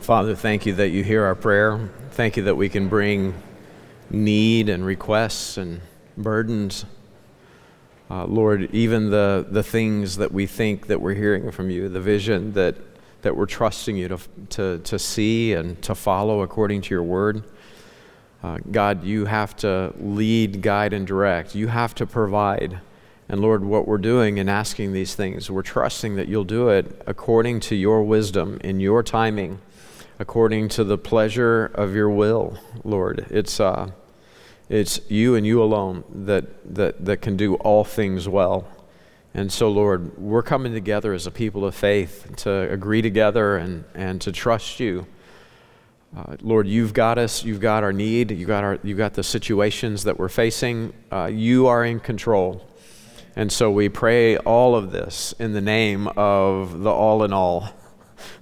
Father, thank you that you hear our prayer. Thank you that we can bring need and requests and burdens. Uh, Lord, even the, the things that we think that we're hearing from you, the vision that, that we're trusting you to, to, to see and to follow according to your word. Uh, God, you have to lead, guide, and direct. You have to provide. And Lord, what we're doing in asking these things, we're trusting that you'll do it according to your wisdom, in your timing, according to the pleasure of your will, Lord. It's, uh, it's you and you alone that, that, that can do all things well. And so, Lord, we're coming together as a people of faith to agree together and, and to trust you. Uh, Lord, you've got us. You've got our need. You got our. You got the situations that we're facing. Uh, you are in control. And so we pray all of this in the name of the all in all,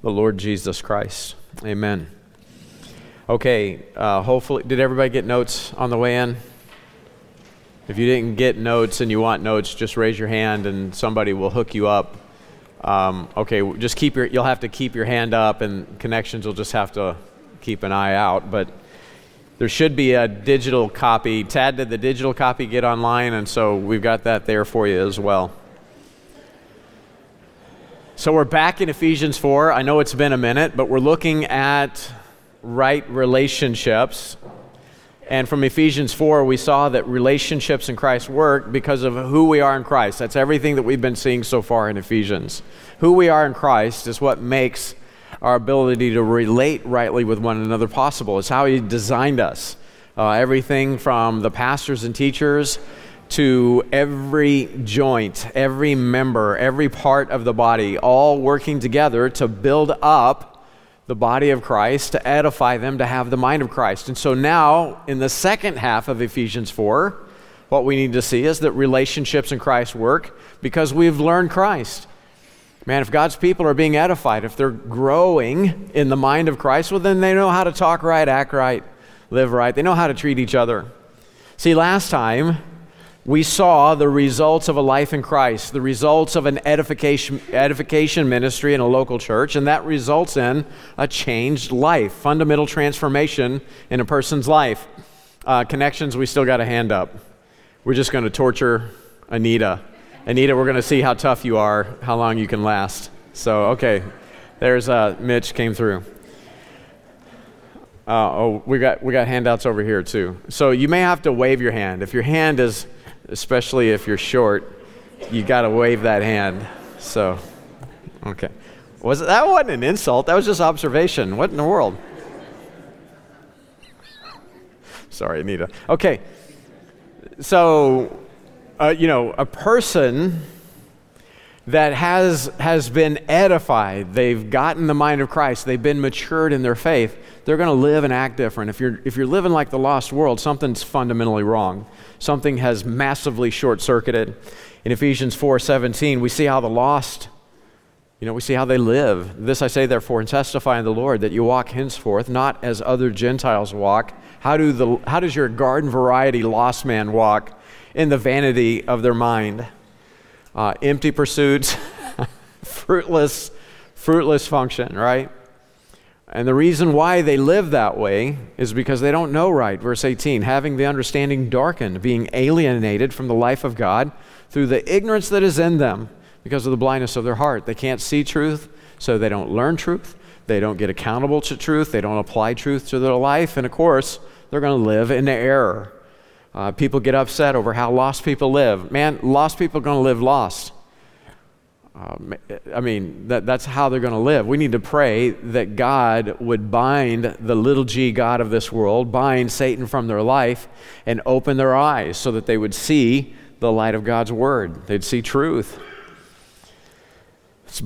the Lord Jesus Christ. Amen. Okay, uh, hopefully, did everybody get notes on the way in? If you didn't get notes and you want notes, just raise your hand and somebody will hook you up. Um, okay, just keep your, you'll have to keep your hand up and connections will just have to keep an eye out. But there should be a digital copy. Tad, did the digital copy get online? And so we've got that there for you as well. So we're back in Ephesians 4. I know it's been a minute, but we're looking at right relationships. And from Ephesians 4, we saw that relationships in Christ work because of who we are in Christ. That's everything that we've been seeing so far in Ephesians. Who we are in Christ is what makes our ability to relate rightly with one another possible. It's how He designed us. Uh, everything from the pastors and teachers to every joint, every member, every part of the body, all working together to build up the body of Christ, to edify them, to have the mind of Christ. And so now, in the second half of Ephesians 4, what we need to see is that relationships in Christ work because we've learned Christ. Man, if God's people are being edified, if they're growing in the mind of Christ, well, then they know how to talk right, act right, live right. They know how to treat each other. See, last time we saw the results of a life in Christ, the results of an edification, edification ministry in a local church, and that results in a changed life, fundamental transformation in a person's life. Uh, connections, we still got a hand up. We're just going to torture Anita. Anita, we're going to see how tough you are, how long you can last. So, okay, there's uh, Mitch came through. Uh, oh, we got we got handouts over here too. So you may have to wave your hand. If your hand is, especially if you're short, you got to wave that hand. So, okay, was that wasn't an insult? That was just observation. What in the world? Sorry, Anita. Okay, so uh, you know, a person that has, has been edified, they've gotten the mind of Christ, they've been matured in their faith, they're going to live and act different. If you're, if you're living like the lost world, something's fundamentally wrong. Something has massively short circuited. In Ephesians 4 17, we see how the lost, you know, we see how they live. This I say, therefore, and testify in the Lord that you walk henceforth, not as other Gentiles walk. How, do the, how does your garden variety lost man walk? in the vanity of their mind. Uh, empty pursuits, fruitless, fruitless function, right? And the reason why they live that way is because they don't know right. Verse 18 having the understanding darkened, being alienated from the life of God through the ignorance that is in them because of the blindness of their heart. They can't see truth, so they don't learn truth. They don't get accountable to truth. They don't apply truth to their life. And of course, they're going to live in error. Uh, people get upset over how lost people live. Man, lost people are going to live lost. Uh, I mean, that, that's how they're going to live. We need to pray that God would bind the little g God of this world, bind Satan from their life, and open their eyes so that they would see the light of God's word. They'd see truth. It's,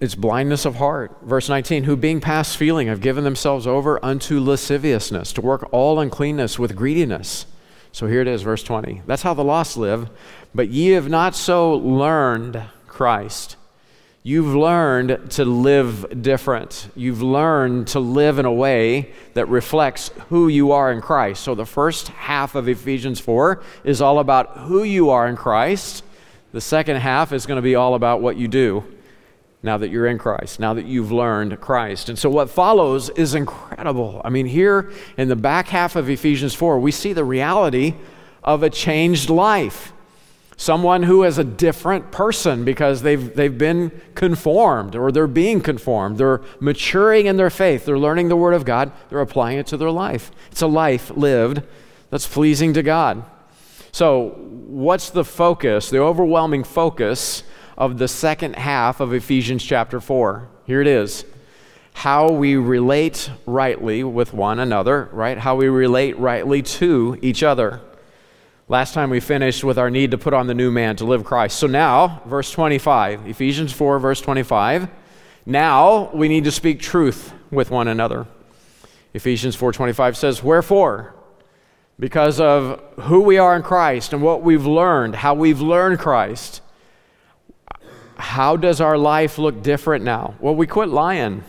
it's blindness of heart. Verse 19, who being past feeling have given themselves over unto lasciviousness, to work all uncleanness with greediness. So here it is, verse 20. That's how the lost live. But ye have not so learned Christ. You've learned to live different. You've learned to live in a way that reflects who you are in Christ. So the first half of Ephesians 4 is all about who you are in Christ. The second half is going to be all about what you do now that you're in Christ, now that you've learned Christ. And so what follows is incredible. I mean, here in the back half of Ephesians 4, we see the reality of a changed life. Someone who is a different person because they've, they've been conformed or they're being conformed. They're maturing in their faith. They're learning the Word of God. They're applying it to their life. It's a life lived that's pleasing to God. So, what's the focus, the overwhelming focus of the second half of Ephesians chapter 4. Here it is how we relate rightly with one another, right? How we relate rightly to each other. Last time we finished with our need to put on the new man to live Christ. So now, verse 25, Ephesians 4, verse 25. Now we need to speak truth with one another. Ephesians 4:25 says, "Wherefore, because of who we are in Christ and what we've learned, how we've learned Christ, how does our life look different now? Well, we quit lying.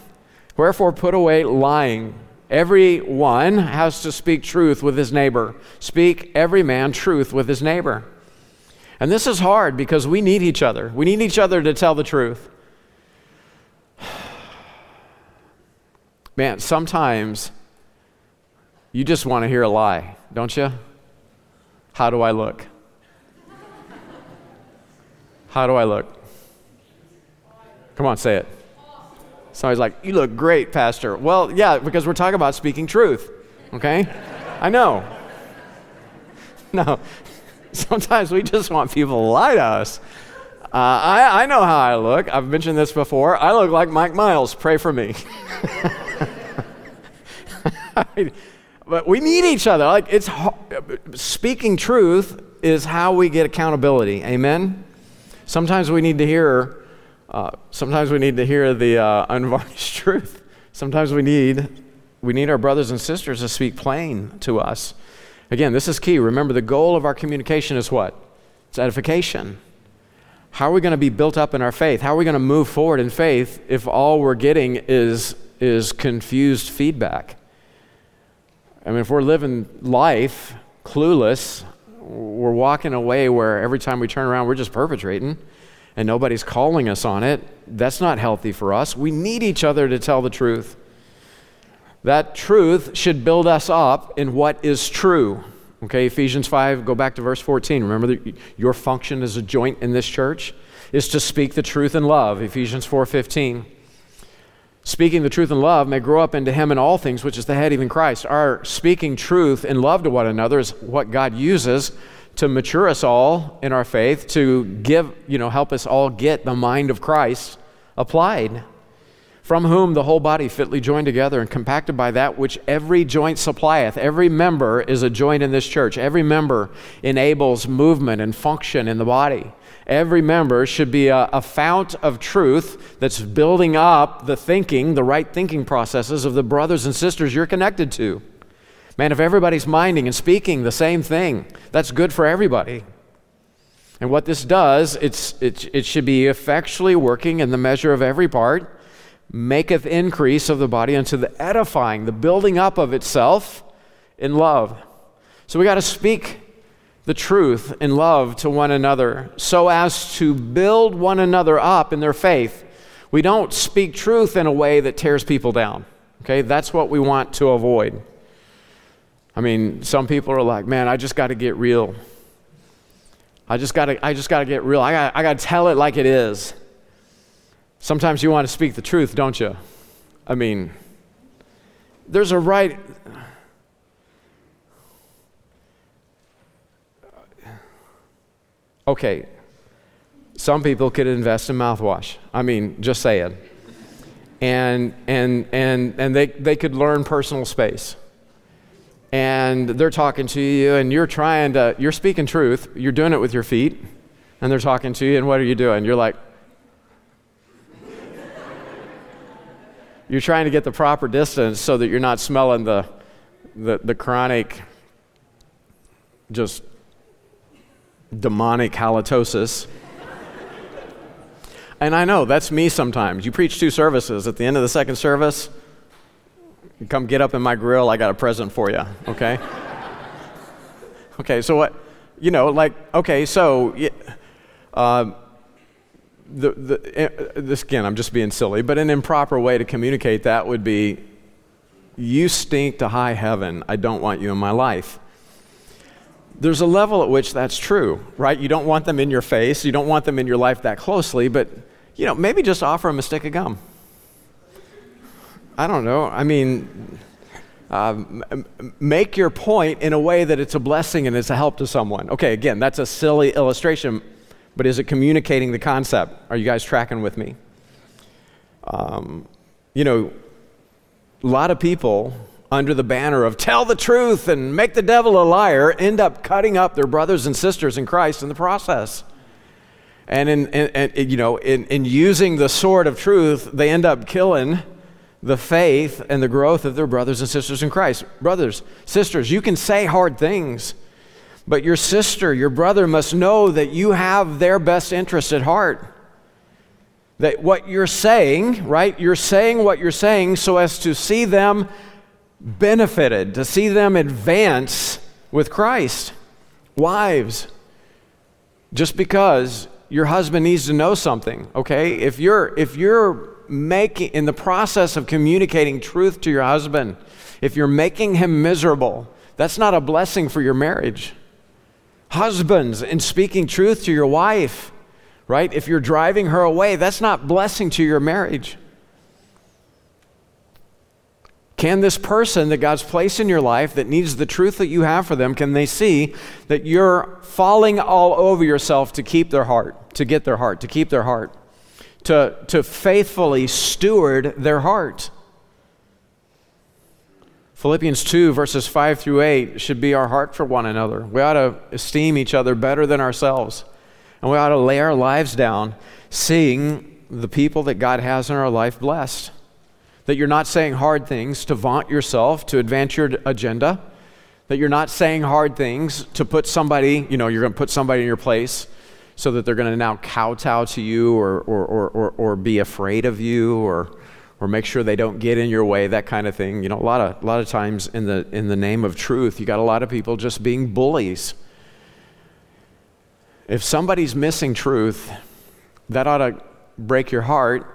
Wherefore, put away lying. Every one has to speak truth with his neighbor. Speak every man truth with his neighbor. And this is hard because we need each other. We need each other to tell the truth. Man, sometimes you just want to hear a lie, don't you? How do I look? How do I look? Come on, say it. Somebody's like, You look great, Pastor. Well, yeah, because we're talking about speaking truth, okay? I know. No, sometimes we just want people to lie to us. Uh, I, I know how I look. I've mentioned this before. I look like Mike Miles. Pray for me. but we need each other. Like it's speaking truth is how we get accountability. Amen. Sometimes we need to hear uh, sometimes we need to hear the uh, unvarnished truth. Sometimes we need, we need our brothers and sisters to speak plain to us. Again, this is key. Remember, the goal of our communication is what? It's edification. How are we going to be built up in our faith? How are we going to move forward in faith if all we're getting is, is confused feedback? I mean, if we're living life clueless, we're walking away where every time we turn around, we're just perpetrating and nobody's calling us on it, that's not healthy for us. We need each other to tell the truth. That truth should build us up in what is true. Okay, Ephesians 5, go back to verse 14. Remember that your function as a joint in this church is to speak the truth in love. Ephesians 4:15. Speaking the truth in love may grow up into him in all things, which is the head, even Christ. Our speaking truth in love to one another is what God uses to mature us all in our faith, to give, you know, help us all get the mind of Christ applied, from whom the whole body fitly joined together and compacted by that which every joint supplieth. Every member is a joint in this church. Every member enables movement and function in the body. Every member should be a, a fount of truth that's building up the thinking, the right thinking processes of the brothers and sisters you're connected to. Man, if everybody's minding and speaking the same thing, that's good for everybody. And what this does, it's, it, it should be effectually working in the measure of every part, maketh increase of the body unto the edifying, the building up of itself in love. So we got to speak the truth in love to one another so as to build one another up in their faith. We don't speak truth in a way that tears people down. Okay, that's what we want to avoid. I mean, some people are like, man, I just got to get real. I just got to I just got to get real. I got I got to tell it like it is. Sometimes you want to speak the truth, don't you? I mean, there's a right Okay. Some people could invest in mouthwash. I mean, just saying. And and and and they they could learn personal space and they're talking to you and you're trying to you're speaking truth you're doing it with your feet and they're talking to you and what are you doing? You're like you're trying to get the proper distance so that you're not smelling the the, the chronic just demonic halitosis. And i know that's me sometimes. You preach two services. At the end of the second service Come get up in my grill. I got a present for you, okay? okay, so what, you know, like, okay, so uh, the, the, eh, this again, I'm just being silly, but an improper way to communicate that would be, You stink to high heaven. I don't want you in my life. There's a level at which that's true, right? You don't want them in your face, you don't want them in your life that closely, but you know, maybe just offer them a stick of gum. I don't know. I mean, uh, make your point in a way that it's a blessing and it's a help to someone. Okay, again, that's a silly illustration, but is it communicating the concept? Are you guys tracking with me? Um, you know, a lot of people under the banner of tell the truth and make the devil a liar end up cutting up their brothers and sisters in Christ in the process. And in, in, in you know, in, in using the sword of truth, they end up killing the faith and the growth of their brothers and sisters in Christ. Brothers, sisters, you can say hard things, but your sister, your brother must know that you have their best interest at heart. That what you're saying, right? You're saying what you're saying so as to see them benefited, to see them advance with Christ. Wives, just because your husband needs to know something, okay? If you're if you're making in the process of communicating truth to your husband, if you're making him miserable, that's not a blessing for your marriage. Husbands, in speaking truth to your wife, right? If you're driving her away, that's not blessing to your marriage. Can this person that God's placed in your life that needs the truth that you have for them, can they see that you're falling all over yourself to keep their heart, to get their heart, to keep their heart, to, to faithfully steward their heart? Philippians 2, verses 5 through 8, should be our heart for one another. We ought to esteem each other better than ourselves. And we ought to lay our lives down seeing the people that God has in our life blessed that you're not saying hard things to vaunt yourself, to advance your agenda, that you're not saying hard things to put somebody, you know, you're going to put somebody in your place so that they're going to now kowtow to you or, or, or, or, or be afraid of you or, or make sure they don't get in your way, that kind of thing. You know, a lot of, a lot of times in the, in the name of truth, you got a lot of people just being bullies. If somebody's missing truth, that ought to break your heart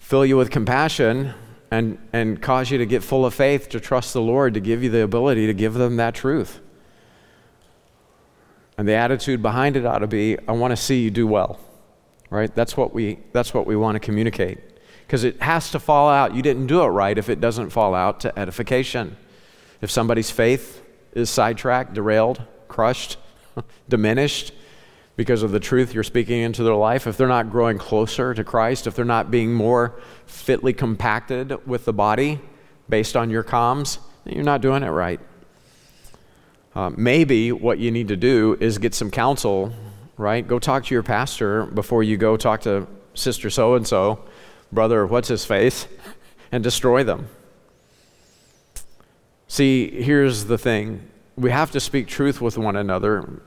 fill you with compassion and, and cause you to get full of faith to trust the Lord to give you the ability to give them that truth. And the attitude behind it ought to be I want to see you do well. Right? That's what we, that's what we want to communicate. Because it has to fall out. You didn't do it right if it doesn't fall out to edification. If somebody's faith is sidetracked, derailed, crushed, diminished, because of the truth you're speaking into their life, if they're not growing closer to Christ, if they're not being more fitly compacted with the body based on your comms, you're not doing it right. Uh, maybe what you need to do is get some counsel, right? Go talk to your pastor before you go talk to sister so and so, brother, what's his face, and destroy them. See, here's the thing we have to speak truth with one another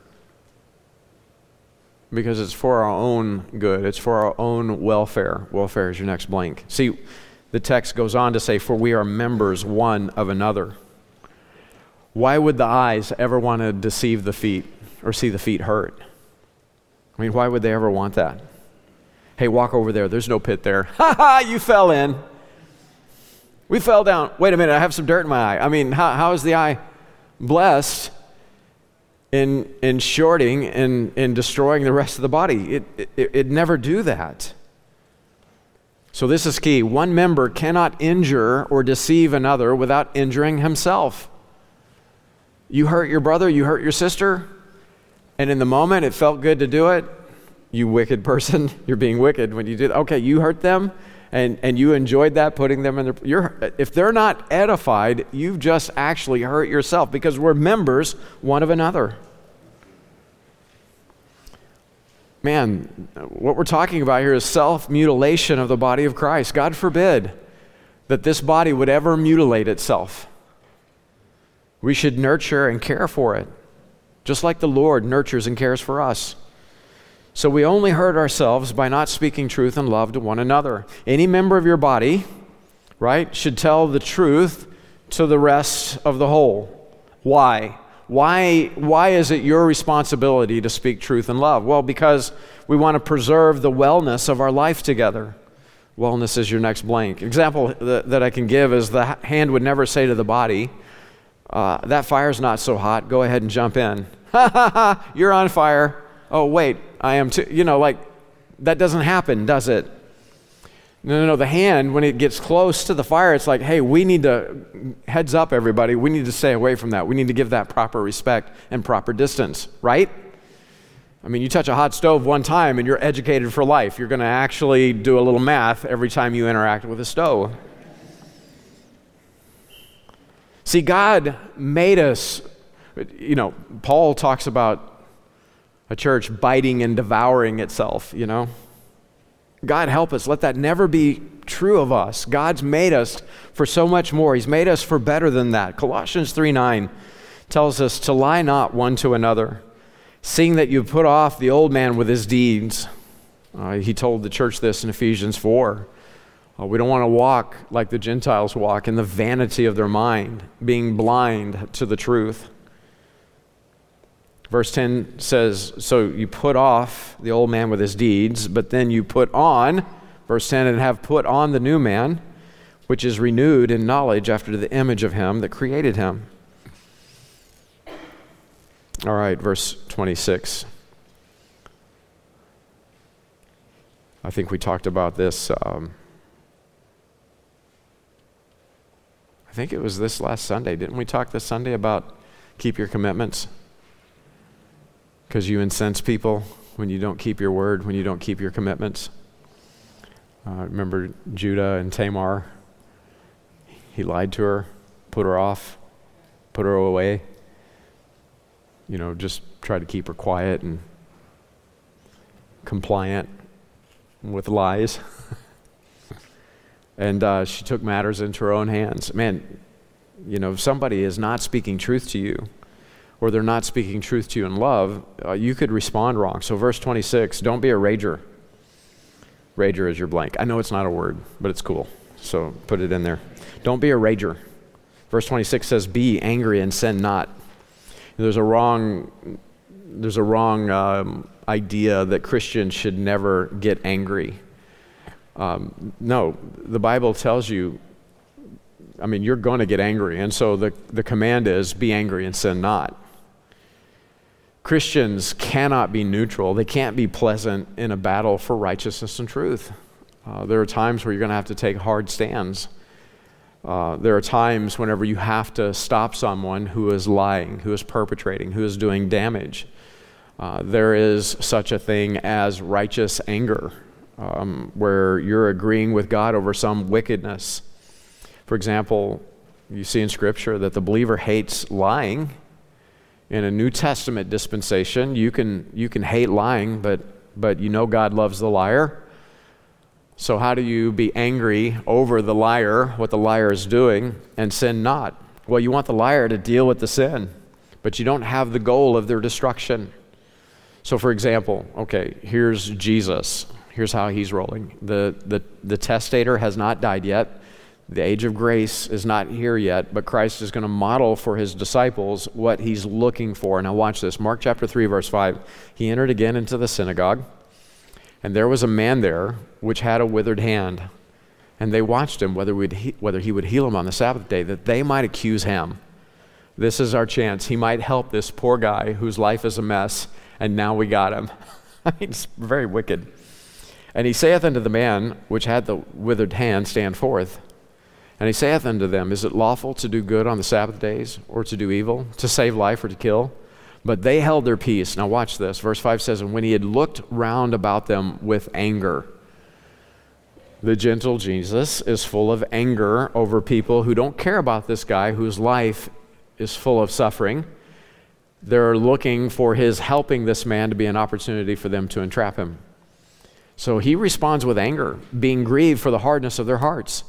because it's for our own good, it's for our own welfare. Welfare is your next blank. See, the text goes on to say, For we are members one of another. Why would the eyes ever want to deceive the feet or see the feet hurt? I mean, why would they ever want that? Hey, walk over there. There's no pit there. Ha ha, you fell in. We fell down. Wait a minute, I have some dirt in my eye. I mean, how, how is the eye blessed in, in shorting and, and destroying the rest of the body. It, it, it'd never do that. So, this is key. One member cannot injure or deceive another without injuring himself. You hurt your brother, you hurt your sister, and in the moment it felt good to do it. You wicked person, you're being wicked when you do that. Okay, you hurt them, and, and you enjoyed that putting them in their if they're not edified you've just actually hurt yourself because we're members one of another man what we're talking about here is self-mutilation of the body of christ god forbid that this body would ever mutilate itself we should nurture and care for it just like the lord nurtures and cares for us so we only hurt ourselves by not speaking truth and love to one another. Any member of your body, right, should tell the truth to the rest of the whole. Why? Why, why is it your responsibility to speak truth and love? Well, because we want to preserve the wellness of our life together. Wellness is your next blank. Example that, that I can give is the hand would never say to the body, uh, That fire's not so hot, go ahead and jump in. Ha ha ha, you're on fire. Oh, wait, I am too. You know, like that doesn't happen, does it? No, no, no. The hand, when it gets close to the fire, it's like, hey, we need to, heads up, everybody, we need to stay away from that. We need to give that proper respect and proper distance, right? I mean, you touch a hot stove one time and you're educated for life. You're going to actually do a little math every time you interact with a stove. See, God made us, you know, Paul talks about a church biting and devouring itself, you know. God help us. Let that never be true of us. God's made us for so much more. He's made us for better than that. Colossians 3 9 tells us to lie not one to another, seeing that you put off the old man with his deeds. Uh, he told the church this in Ephesians 4. Uh, we don't want to walk like the Gentiles walk in the vanity of their mind, being blind to the truth. Verse 10 says, So you put off the old man with his deeds, but then you put on, verse 10, and have put on the new man, which is renewed in knowledge after the image of him that created him. All right, verse 26. I think we talked about this. Um, think it was this last Sunday. Didn't we talk this Sunday about keep your commitments? because you incense people when you don't keep your word, when you don't keep your commitments. Uh, remember Judah and Tamar? He lied to her, put her off, put her away. You know, just try to keep her quiet and compliant with lies. and uh, she took matters into her own hands. Man, you know, if somebody is not speaking truth to you, or they're not speaking truth to you in love, uh, you could respond wrong. So, verse 26 don't be a rager. Rager is your blank. I know it's not a word, but it's cool. So, put it in there. Don't be a rager. Verse 26 says, Be angry and sin not. There's a wrong, there's a wrong um, idea that Christians should never get angry. Um, no, the Bible tells you I mean, you're going to get angry. And so the, the command is be angry and sin not. Christians cannot be neutral. They can't be pleasant in a battle for righteousness and truth. Uh, there are times where you're going to have to take hard stands. Uh, there are times whenever you have to stop someone who is lying, who is perpetrating, who is doing damage. Uh, there is such a thing as righteous anger, um, where you're agreeing with God over some wickedness. For example, you see in Scripture that the believer hates lying in a New Testament dispensation, you can, you can hate lying, but, but you know God loves the liar. So, how do you be angry over the liar, what the liar is doing, and sin not? Well, you want the liar to deal with the sin, but you don't have the goal of their destruction. So, for example, okay, here's Jesus. Here's how he's rolling. The, the, the testator has not died yet. The age of grace is not here yet, but Christ is going to model for his disciples what he's looking for. Now, watch this Mark chapter 3, verse 5. He entered again into the synagogue, and there was a man there which had a withered hand. And they watched him whether, he, whether he would heal him on the Sabbath day, that they might accuse him. This is our chance. He might help this poor guy whose life is a mess, and now we got him. I mean, it's very wicked. And he saith unto the man which had the withered hand, Stand forth. And he saith unto them, Is it lawful to do good on the Sabbath days, or to do evil, to save life, or to kill? But they held their peace. Now, watch this. Verse 5 says, And when he had looked round about them with anger, the gentle Jesus is full of anger over people who don't care about this guy whose life is full of suffering. They're looking for his helping this man to be an opportunity for them to entrap him. So he responds with anger, being grieved for the hardness of their hearts.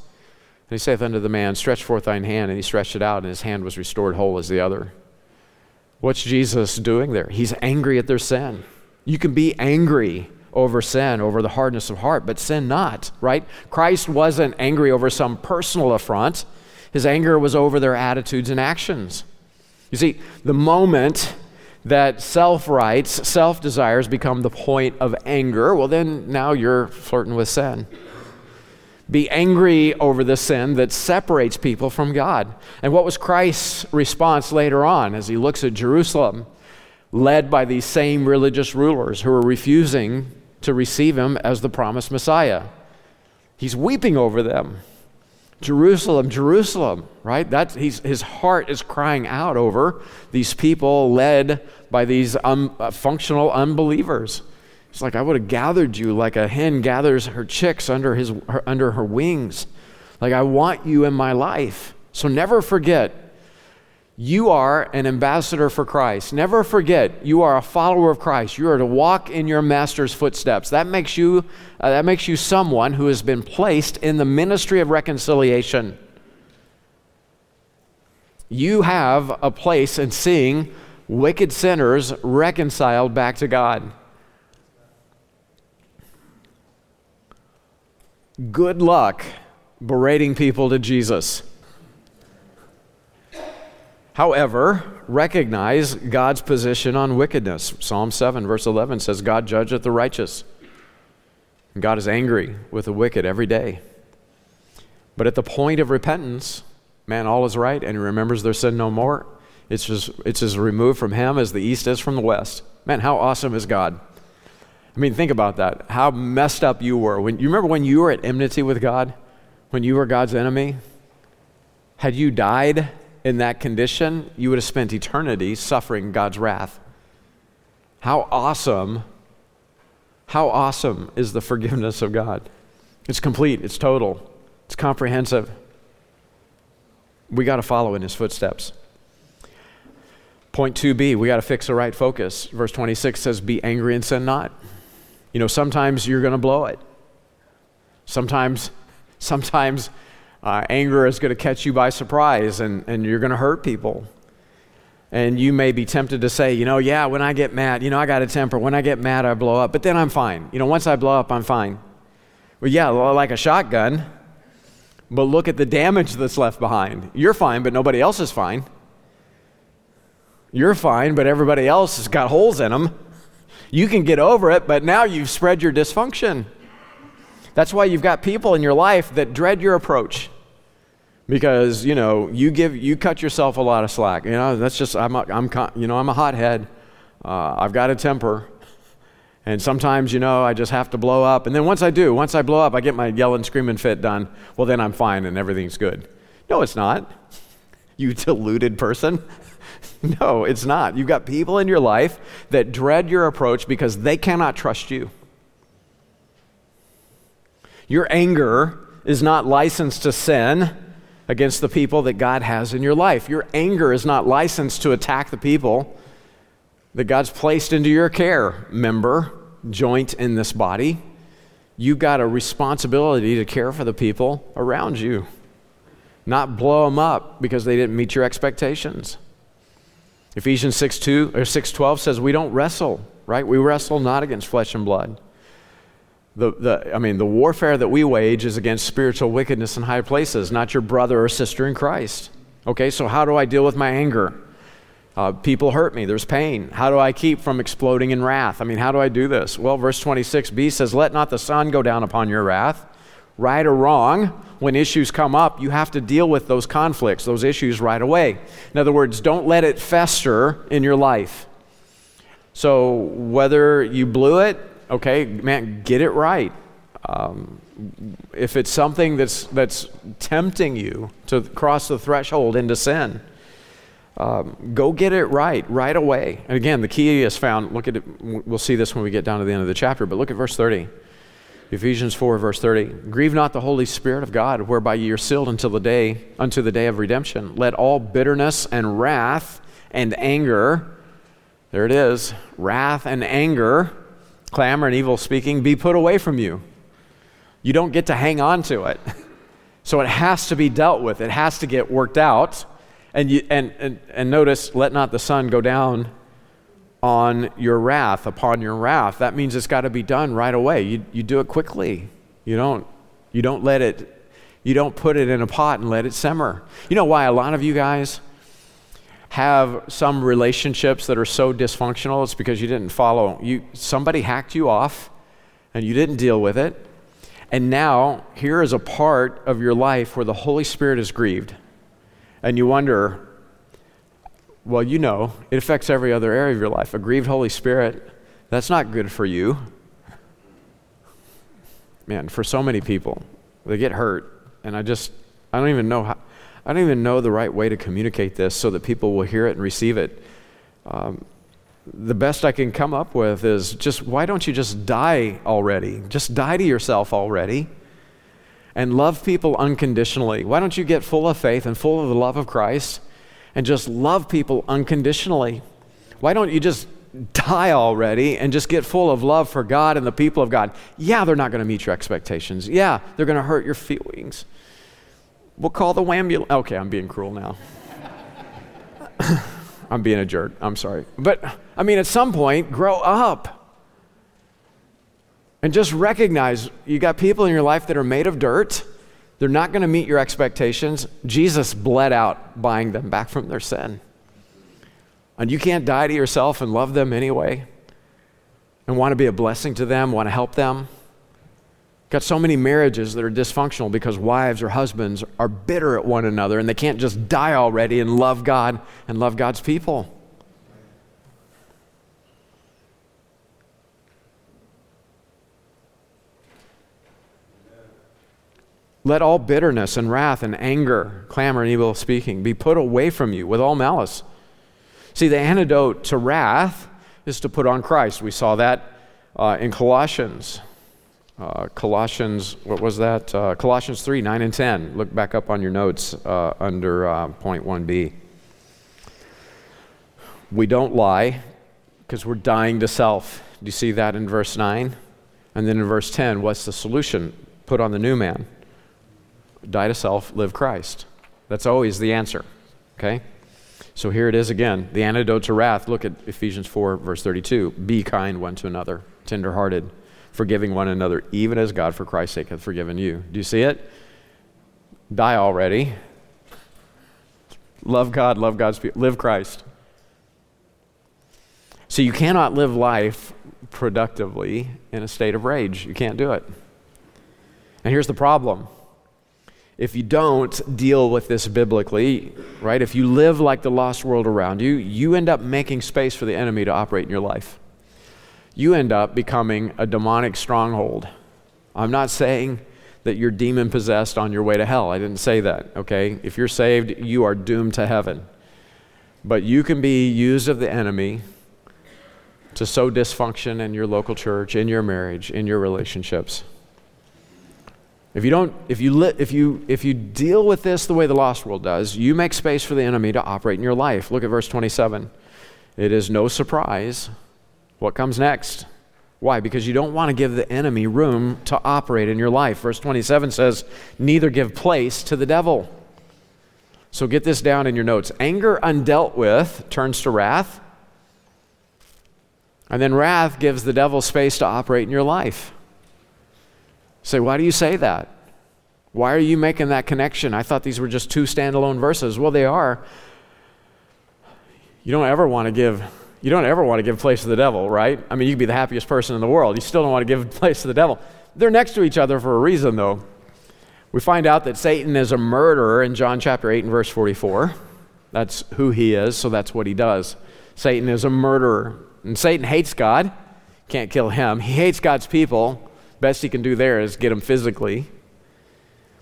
And he saith unto the man, Stretch forth thine hand. And he stretched it out, and his hand was restored whole as the other. What's Jesus doing there? He's angry at their sin. You can be angry over sin, over the hardness of heart, but sin not, right? Christ wasn't angry over some personal affront. His anger was over their attitudes and actions. You see, the moment that self rights, self desires become the point of anger, well, then now you're flirting with sin. Be angry over the sin that separates people from God. And what was Christ's response later on as he looks at Jerusalem, led by these same religious rulers who are refusing to receive him as the promised Messiah? He's weeping over them. Jerusalem, Jerusalem, right? That's, he's, his heart is crying out over these people led by these um, uh, functional unbelievers. It's like I would have gathered you like a hen gathers her chicks under, his, her, under her wings. Like I want you in my life. So never forget, you are an ambassador for Christ. Never forget, you are a follower of Christ. You are to walk in your master's footsteps. That makes you, uh, that makes you someone who has been placed in the ministry of reconciliation. You have a place in seeing wicked sinners reconciled back to God. Good luck berating people to Jesus. However, recognize God's position on wickedness. Psalm 7, verse 11 says, God judgeth the righteous. God is angry with the wicked every day. But at the point of repentance, man, all is right, and he remembers their sin no more. It's, just, it's as removed from him as the east is from the west. Man, how awesome is God? I mean, think about that. How messed up you were. When, you remember when you were at enmity with God? When you were God's enemy? Had you died in that condition, you would have spent eternity suffering God's wrath. How awesome, how awesome is the forgiveness of God? It's complete, it's total, it's comprehensive. We got to follow in his footsteps. Point 2b, we got to fix the right focus. Verse 26 says, Be angry and sin not. You know, sometimes you're going to blow it. Sometimes, sometimes uh, anger is going to catch you by surprise and, and you're going to hurt people. And you may be tempted to say, you know, yeah, when I get mad, you know, I got a temper. When I get mad, I blow up, but then I'm fine. You know, once I blow up, I'm fine. Well, yeah, like a shotgun, but look at the damage that's left behind. You're fine, but nobody else is fine. You're fine, but everybody else has got holes in them. You can get over it, but now you've spread your dysfunction. That's why you've got people in your life that dread your approach. Because, you know, you give you cut yourself a lot of slack. You know, that's just I'm a, I'm you know, I'm a hothead. Uh, I've got a temper. And sometimes, you know, I just have to blow up. And then once I do, once I blow up, I get my yelling, screaming fit done. Well, then I'm fine and everything's good. No, it's not. You deluded person. no, it's not. You've got people in your life that dread your approach because they cannot trust you. Your anger is not licensed to sin against the people that God has in your life. Your anger is not licensed to attack the people that God's placed into your care, member, joint in this body. You've got a responsibility to care for the people around you, not blow them up because they didn't meet your expectations. Ephesians 6 2 or 6:12 says we don't wrestle, right? We wrestle not against flesh and blood the, the, I mean, the warfare that we wage is against spiritual wickedness in high places, not your brother or sister in Christ. Okay, so how do I deal with my anger? Uh, people hurt me, there's pain. How do I keep from exploding in wrath? I mean, how do I do this? Well, verse 26b says, Let not the sun go down upon your wrath. Right or wrong, when issues come up, you have to deal with those conflicts, those issues right away. In other words, don't let it fester in your life. So, whether you blew it okay, man, get it right. Um, if it's something that's, that's tempting you to cross the threshold into sin, um, go get it right right away. And again, the key is found. Look at it. We'll see this when we get down to the end of the chapter. But look at verse 30. Ephesians 4, verse 30. Grieve not the Holy Spirit of God, whereby ye are sealed until the day, unto the day of redemption. Let all bitterness and wrath and anger, there it is, wrath and anger clamor and evil speaking be put away from you. You don't get to hang on to it. So it has to be dealt with, it has to get worked out. And, you, and, and, and notice, let not the sun go down on your wrath, upon your wrath. That means it's got to be done right away. You, you do it quickly. You don't, you don't let it, you don't put it in a pot and let it simmer. You know why a lot of you guys, have some relationships that are so dysfunctional, it's because you didn't follow. You, somebody hacked you off and you didn't deal with it. And now, here is a part of your life where the Holy Spirit is grieved. And you wonder, well, you know, it affects every other area of your life. A grieved Holy Spirit, that's not good for you. Man, for so many people, they get hurt. And I just, I don't even know how, I don't even know the right way to communicate this so that people will hear it and receive it. Um, the best I can come up with is just why don't you just die already? Just die to yourself already and love people unconditionally. Why don't you get full of faith and full of the love of Christ and just love people unconditionally? Why don't you just die already and just get full of love for God and the people of God? Yeah, they're not going to meet your expectations. Yeah, they're going to hurt your feelings. We'll call the ambulance. Okay, I'm being cruel now. I'm being a jerk. I'm sorry. But I mean, at some point, grow up. And just recognize you got people in your life that are made of dirt. They're not going to meet your expectations. Jesus bled out buying them back from their sin. And you can't die to yourself and love them anyway and want to be a blessing to them, want to help them. Got so many marriages that are dysfunctional because wives or husbands are bitter at one another and they can't just die already and love God and love God's people. Let all bitterness and wrath and anger, clamor and evil speaking be put away from you with all malice. See, the antidote to wrath is to put on Christ. We saw that uh, in Colossians. Uh, Colossians, what was that? Uh, Colossians 3, 9 and 10. Look back up on your notes uh, under uh, point 1b. We don't lie because we're dying to self. Do you see that in verse 9? And then in verse 10, what's the solution? Put on the new man. Die to self, live Christ. That's always the answer. Okay? So here it is again. The antidote to wrath. Look at Ephesians 4, verse 32. Be kind one to another, tenderhearted forgiving one another, even as God for Christ's sake hath forgiven you. Do you see it? Die already. Love God, love God's people, live Christ. So you cannot live life productively in a state of rage. You can't do it. And here's the problem. If you don't deal with this biblically, right, if you live like the lost world around you, you end up making space for the enemy to operate in your life you end up becoming a demonic stronghold. I'm not saying that you're demon possessed on your way to hell. I didn't say that, okay? If you're saved, you are doomed to heaven. But you can be used of the enemy to sow dysfunction in your local church, in your marriage, in your relationships. If you don't, if you, li- if you, if you deal with this the way the lost world does, you make space for the enemy to operate in your life. Look at verse 27. It is no surprise what comes next? Why? Because you don't want to give the enemy room to operate in your life. Verse 27 says, Neither give place to the devil. So get this down in your notes. Anger undealt with turns to wrath. And then wrath gives the devil space to operate in your life. Say, why do you say that? Why are you making that connection? I thought these were just two standalone verses. Well, they are. You don't ever want to give you don't ever want to give place to the devil, right? I mean, you could be the happiest person in the world. You still don't want to give place to the devil. They're next to each other for a reason, though. We find out that Satan is a murderer in John chapter 8 and verse 44. That's who he is, so that's what he does. Satan is a murderer. And Satan hates God. Can't kill him. He hates God's people. Best he can do there is get him physically.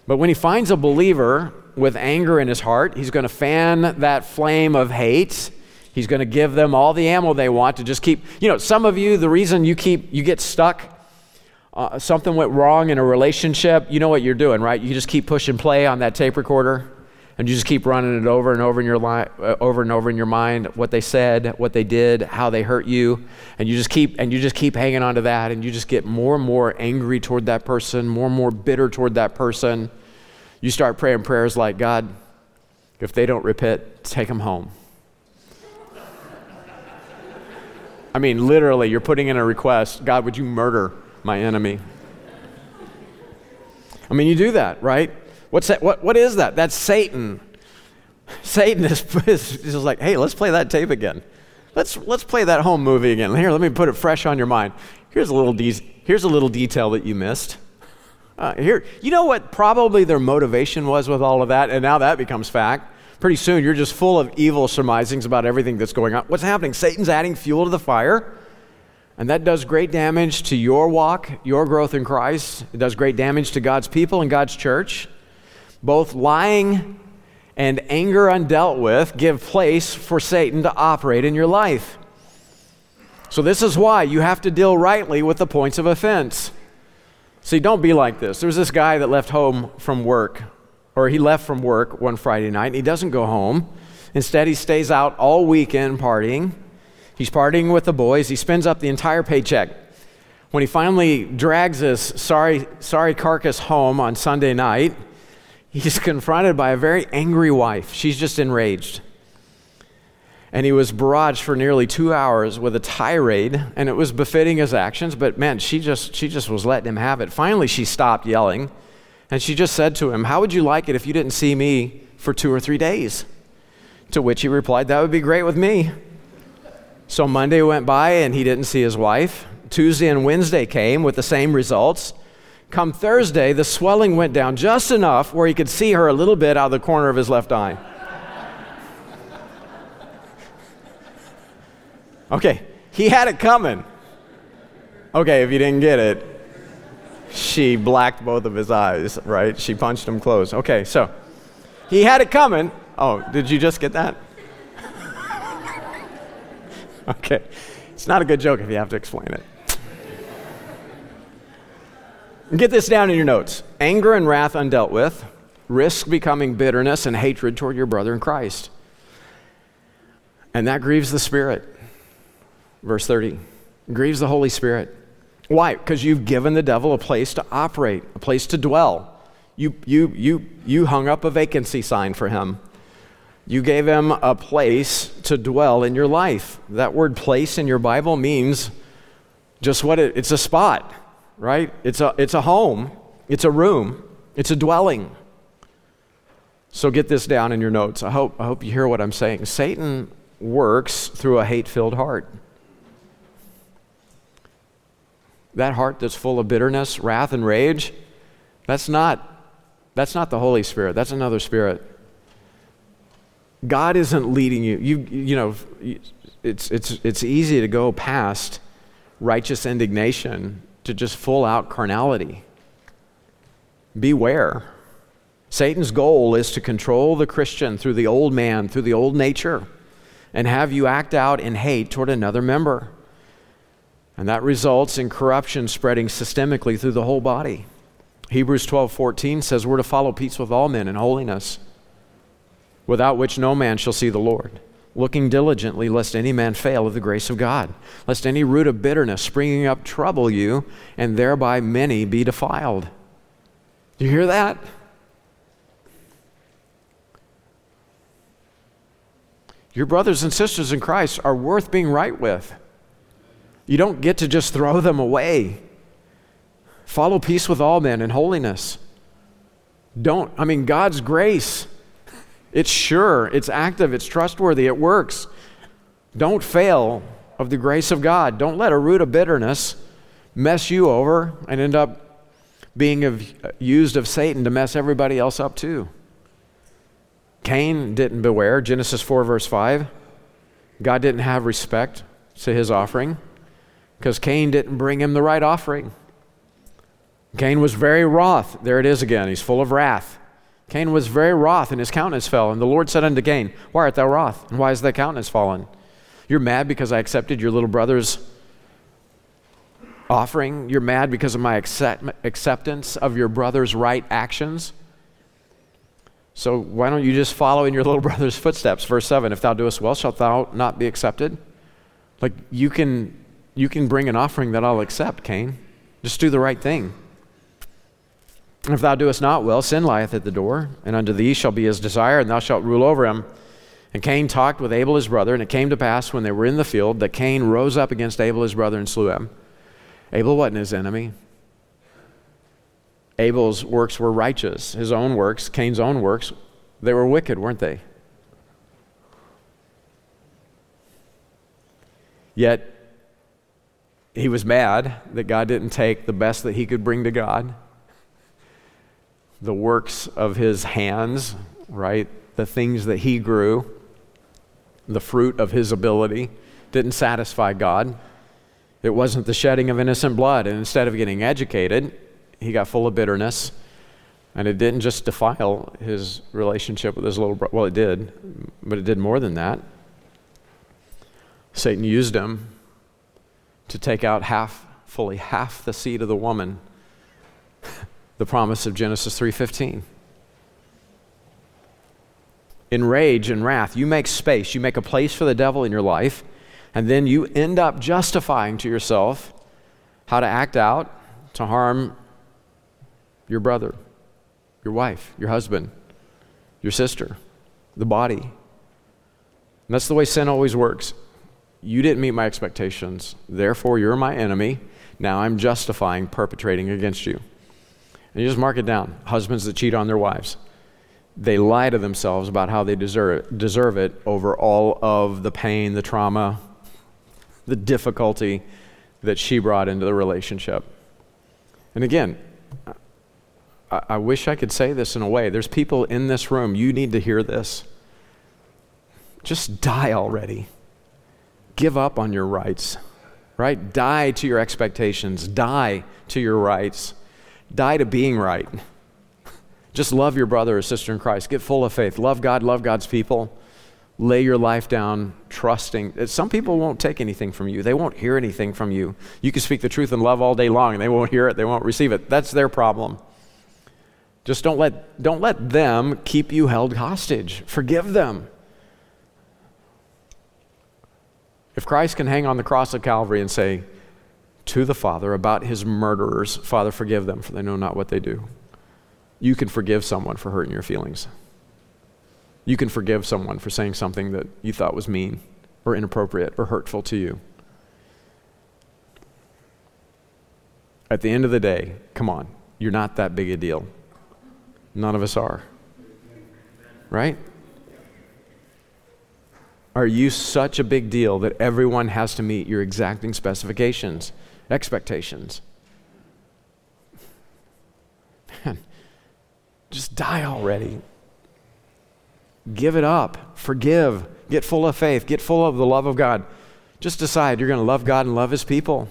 But when he finds a believer with anger in his heart, he's going to fan that flame of hate He's going to give them all the ammo they want to just keep. You know, some of you, the reason you keep, you get stuck, uh, something went wrong in a relationship, you know what you're doing, right? You just keep pushing play on that tape recorder and you just keep running it over and over in your uh, over and over in your mind what they said what they did how they hurt you and you just keep and you just keep hanging on to that and you just get more and more angry toward that person more and more bitter toward that person you start praying prayers like god if they don't repent take them home I mean, literally, you're putting in a request God, would you murder my enemy? I mean, you do that, right? What's that? What, what is that? That's Satan Satan is, is just like, hey, let's play that tape again. Let's, let's play that home movie again. Here, let me put it fresh on your mind. Here's a little, de- here's a little detail that you missed. Uh, here, you know what probably their motivation was with all of that, and now that becomes fact. Pretty soon, you're just full of evil surmisings about everything that's going on. What's happening? Satan's adding fuel to the fire, and that does great damage to your walk, your growth in Christ. It does great damage to God's people and God's church. Both lying and anger undealt with give place for Satan to operate in your life. So, this is why you have to deal rightly with the points of offense. See, don't be like this. There was this guy that left home from work, or he left from work one Friday night, and he doesn't go home. Instead, he stays out all weekend partying. He's partying with the boys. He spends up the entire paycheck. When he finally drags his sorry, sorry carcass home on Sunday night, he's confronted by a very angry wife. She's just enraged. And he was barraged for nearly two hours with a tirade, and it was befitting his actions, but man, she just, she just was letting him have it. Finally, she stopped yelling, and she just said to him, How would you like it if you didn't see me for two or three days? To which he replied, That would be great with me. So Monday went by, and he didn't see his wife. Tuesday and Wednesday came with the same results. Come Thursday, the swelling went down just enough where he could see her a little bit out of the corner of his left eye. Okay, he had it coming. Okay, if you didn't get it, she blacked both of his eyes, right? She punched him close. Okay, so he had it coming. Oh, did you just get that? okay, it's not a good joke if you have to explain it. Get this down in your notes. Anger and wrath undealt with risk becoming bitterness and hatred toward your brother in Christ. And that grieves the Spirit. Verse 30 grieves the Holy Spirit. Why? Because you've given the devil a place to operate, a place to dwell. You, you, you, you hung up a vacancy sign for him. You gave him a place to dwell in your life. That word place in your Bible means just what it, it's a spot right? It's a, it's a home, it's a room, it's a dwelling. So get this down in your notes. I hope, I hope you hear what I'm saying. Satan works through a hate filled heart. That heart that's full of bitterness, wrath, and rage, that's not, that's not the Holy Spirit. That's another spirit. God isn't leading you. You, you know, it's, it's, it's easy to go past righteous indignation to just full out carnality. Beware. Satan's goal is to control the Christian through the old man, through the old nature, and have you act out in hate toward another member. And that results in corruption spreading systemically through the whole body. Hebrews 12:14 says we're to follow peace with all men and holiness, without which no man shall see the Lord looking diligently lest any man fail of the grace of God, lest any root of bitterness springing up trouble you, and thereby many be defiled. Do you hear that? Your brothers and sisters in Christ are worth being right with. You don't get to just throw them away. Follow peace with all men and holiness. Don't, I mean, God's grace it's sure, it's active, it's trustworthy, it works. Don't fail of the grace of God. Don't let a root of bitterness mess you over and end up being of, used of Satan to mess everybody else up too. Cain didn't beware, Genesis 4, verse 5. God didn't have respect to his offering because Cain didn't bring him the right offering. Cain was very wroth. There it is again. He's full of wrath. Cain was very wroth, and his countenance fell. And the Lord said unto Cain, Why art thou wroth? And why is thy countenance fallen? You're mad because I accepted your little brother's offering. You're mad because of my accept- acceptance of your brother's right actions. So why don't you just follow in your little brother's footsteps? Verse 7 If thou doest well, shalt thou not be accepted? Like you can, you can bring an offering that I'll accept, Cain. Just do the right thing. And if thou doest not well, sin lieth at the door, and unto thee shall be his desire, and thou shalt rule over him. And Cain talked with Abel his brother, and it came to pass when they were in the field that Cain rose up against Abel his brother and slew him. Abel wasn't his enemy. Abel's works were righteous. His own works, Cain's own works, they were wicked, weren't they? Yet, he was mad that God didn't take the best that he could bring to God the works of his hands, right? The things that he grew, the fruit of his ability, didn't satisfy God. It wasn't the shedding of innocent blood. And instead of getting educated, he got full of bitterness. And it didn't just defile his relationship with his little brother. Well, it did, but it did more than that. Satan used him to take out half, fully half the seed of the woman, the promise of Genesis 3:15. In rage and wrath, you make space, you make a place for the devil in your life, and then you end up justifying to yourself how to act out to harm your brother, your wife, your husband, your sister, the body. And that's the way sin always works. You didn't meet my expectations, therefore, you're my enemy. Now I'm justifying perpetrating against you. And you just mark it down husbands that cheat on their wives. They lie to themselves about how they deserve, deserve it over all of the pain, the trauma, the difficulty that she brought into the relationship. And again, I, I wish I could say this in a way. There's people in this room, you need to hear this. Just die already give up on your rights, right? Die to your expectations, die to your rights, die to being right. Just love your brother or sister in Christ. Get full of faith. Love God, love God's people. Lay your life down, trusting. Some people won't take anything from you, they won't hear anything from you. You can speak the truth in love all day long, and they won't hear it, they won't receive it. That's their problem. Just don't let, don't let them keep you held hostage. Forgive them. If Christ can hang on the cross of Calvary and say to the Father about his murderers, Father, forgive them, for they know not what they do, you can forgive someone for hurting your feelings. You can forgive someone for saying something that you thought was mean or inappropriate or hurtful to you. At the end of the day, come on, you're not that big a deal. None of us are. Right? Are you such a big deal that everyone has to meet your exacting specifications, expectations? Man, just die already. Give it up. Forgive. Get full of faith. Get full of the love of God. Just decide you're going to love God and love His people.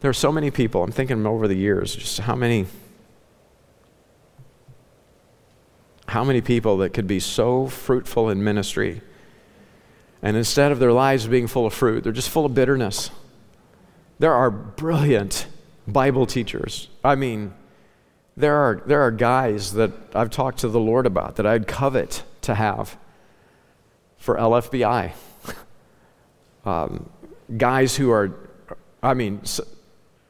There are so many people. I'm thinking over the years, just how many. How many people that could be so fruitful in ministry and instead of their lives being full of fruit, they're just full of bitterness. There are brilliant Bible teachers. I mean, there are, there are guys that I've talked to the Lord about that I'd covet to have for LFBI. um, guys who are, I mean,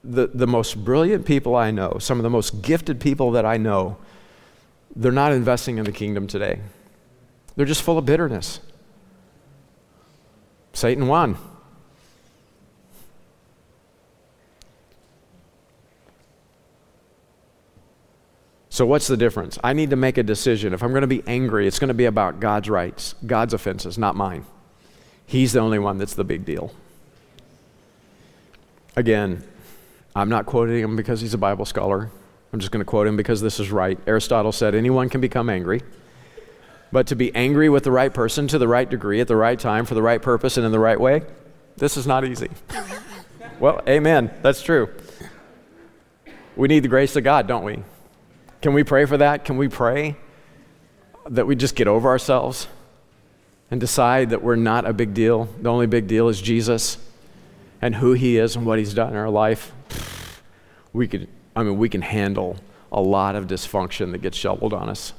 the, the most brilliant people I know, some of the most gifted people that I know, they're not investing in the kingdom today. They're just full of bitterness. Satan won. So, what's the difference? I need to make a decision. If I'm going to be angry, it's going to be about God's rights, God's offenses, not mine. He's the only one that's the big deal. Again, I'm not quoting him because he's a Bible scholar. I'm just going to quote him because this is right. Aristotle said, Anyone can become angry. But to be angry with the right person to the right degree at the right time for the right purpose and in the right way, this is not easy. well, amen. That's true. We need the grace of God, don't we? Can we pray for that? Can we pray that we just get over ourselves and decide that we're not a big deal? The only big deal is Jesus and who he is and what he's done in our life. We could I mean we can handle a lot of dysfunction that gets shoveled on us.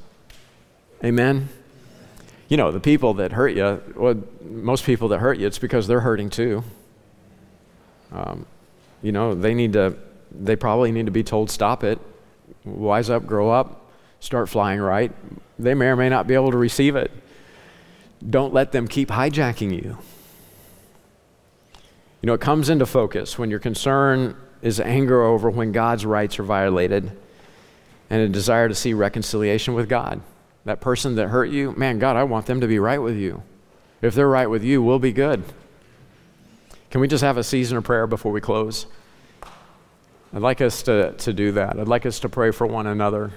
Amen you know, the people that hurt you, well, most people that hurt you, it's because they're hurting too. Um, you know, they need to, they probably need to be told, stop it, wise up, grow up, start flying right. They may or may not be able to receive it. Don't let them keep hijacking you. You know, it comes into focus when your concern is anger over when God's rights are violated and a desire to see reconciliation with God. That person that hurt you, man, God, I want them to be right with you. If they're right with you, we'll be good. Can we just have a season of prayer before we close? I'd like us to, to do that. I'd like us to pray for one another.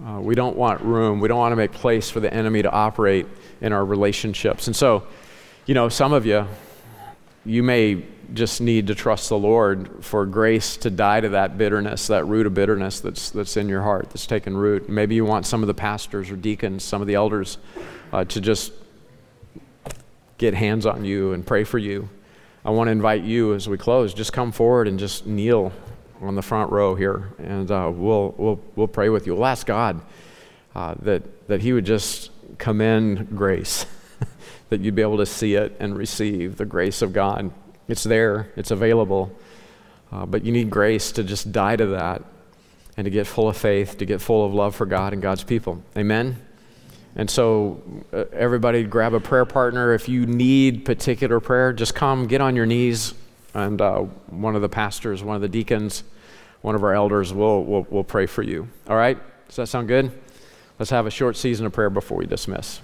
Uh, we don't want room, we don't want to make place for the enemy to operate in our relationships. And so, you know, some of you, you may just need to trust the Lord for grace to die to that bitterness, that root of bitterness that's, that's in your heart, that's taken root. Maybe you want some of the pastors or deacons, some of the elders, uh, to just get hands on you and pray for you. I want to invite you as we close, just come forward and just kneel on the front row here, and uh, we'll, we'll, we'll pray with you. We'll ask God uh, that, that He would just commend grace, that you'd be able to see it and receive the grace of God. It's there, it's available, uh, but you need grace to just die to that and to get full of faith, to get full of love for God and God's people. Amen? And so, uh, everybody grab a prayer partner. If you need particular prayer, just come, get on your knees, and uh, one of the pastors, one of the deacons, one of our elders will will will pray for you. All right? Does that sound good? Let's have a short season of prayer before we dismiss.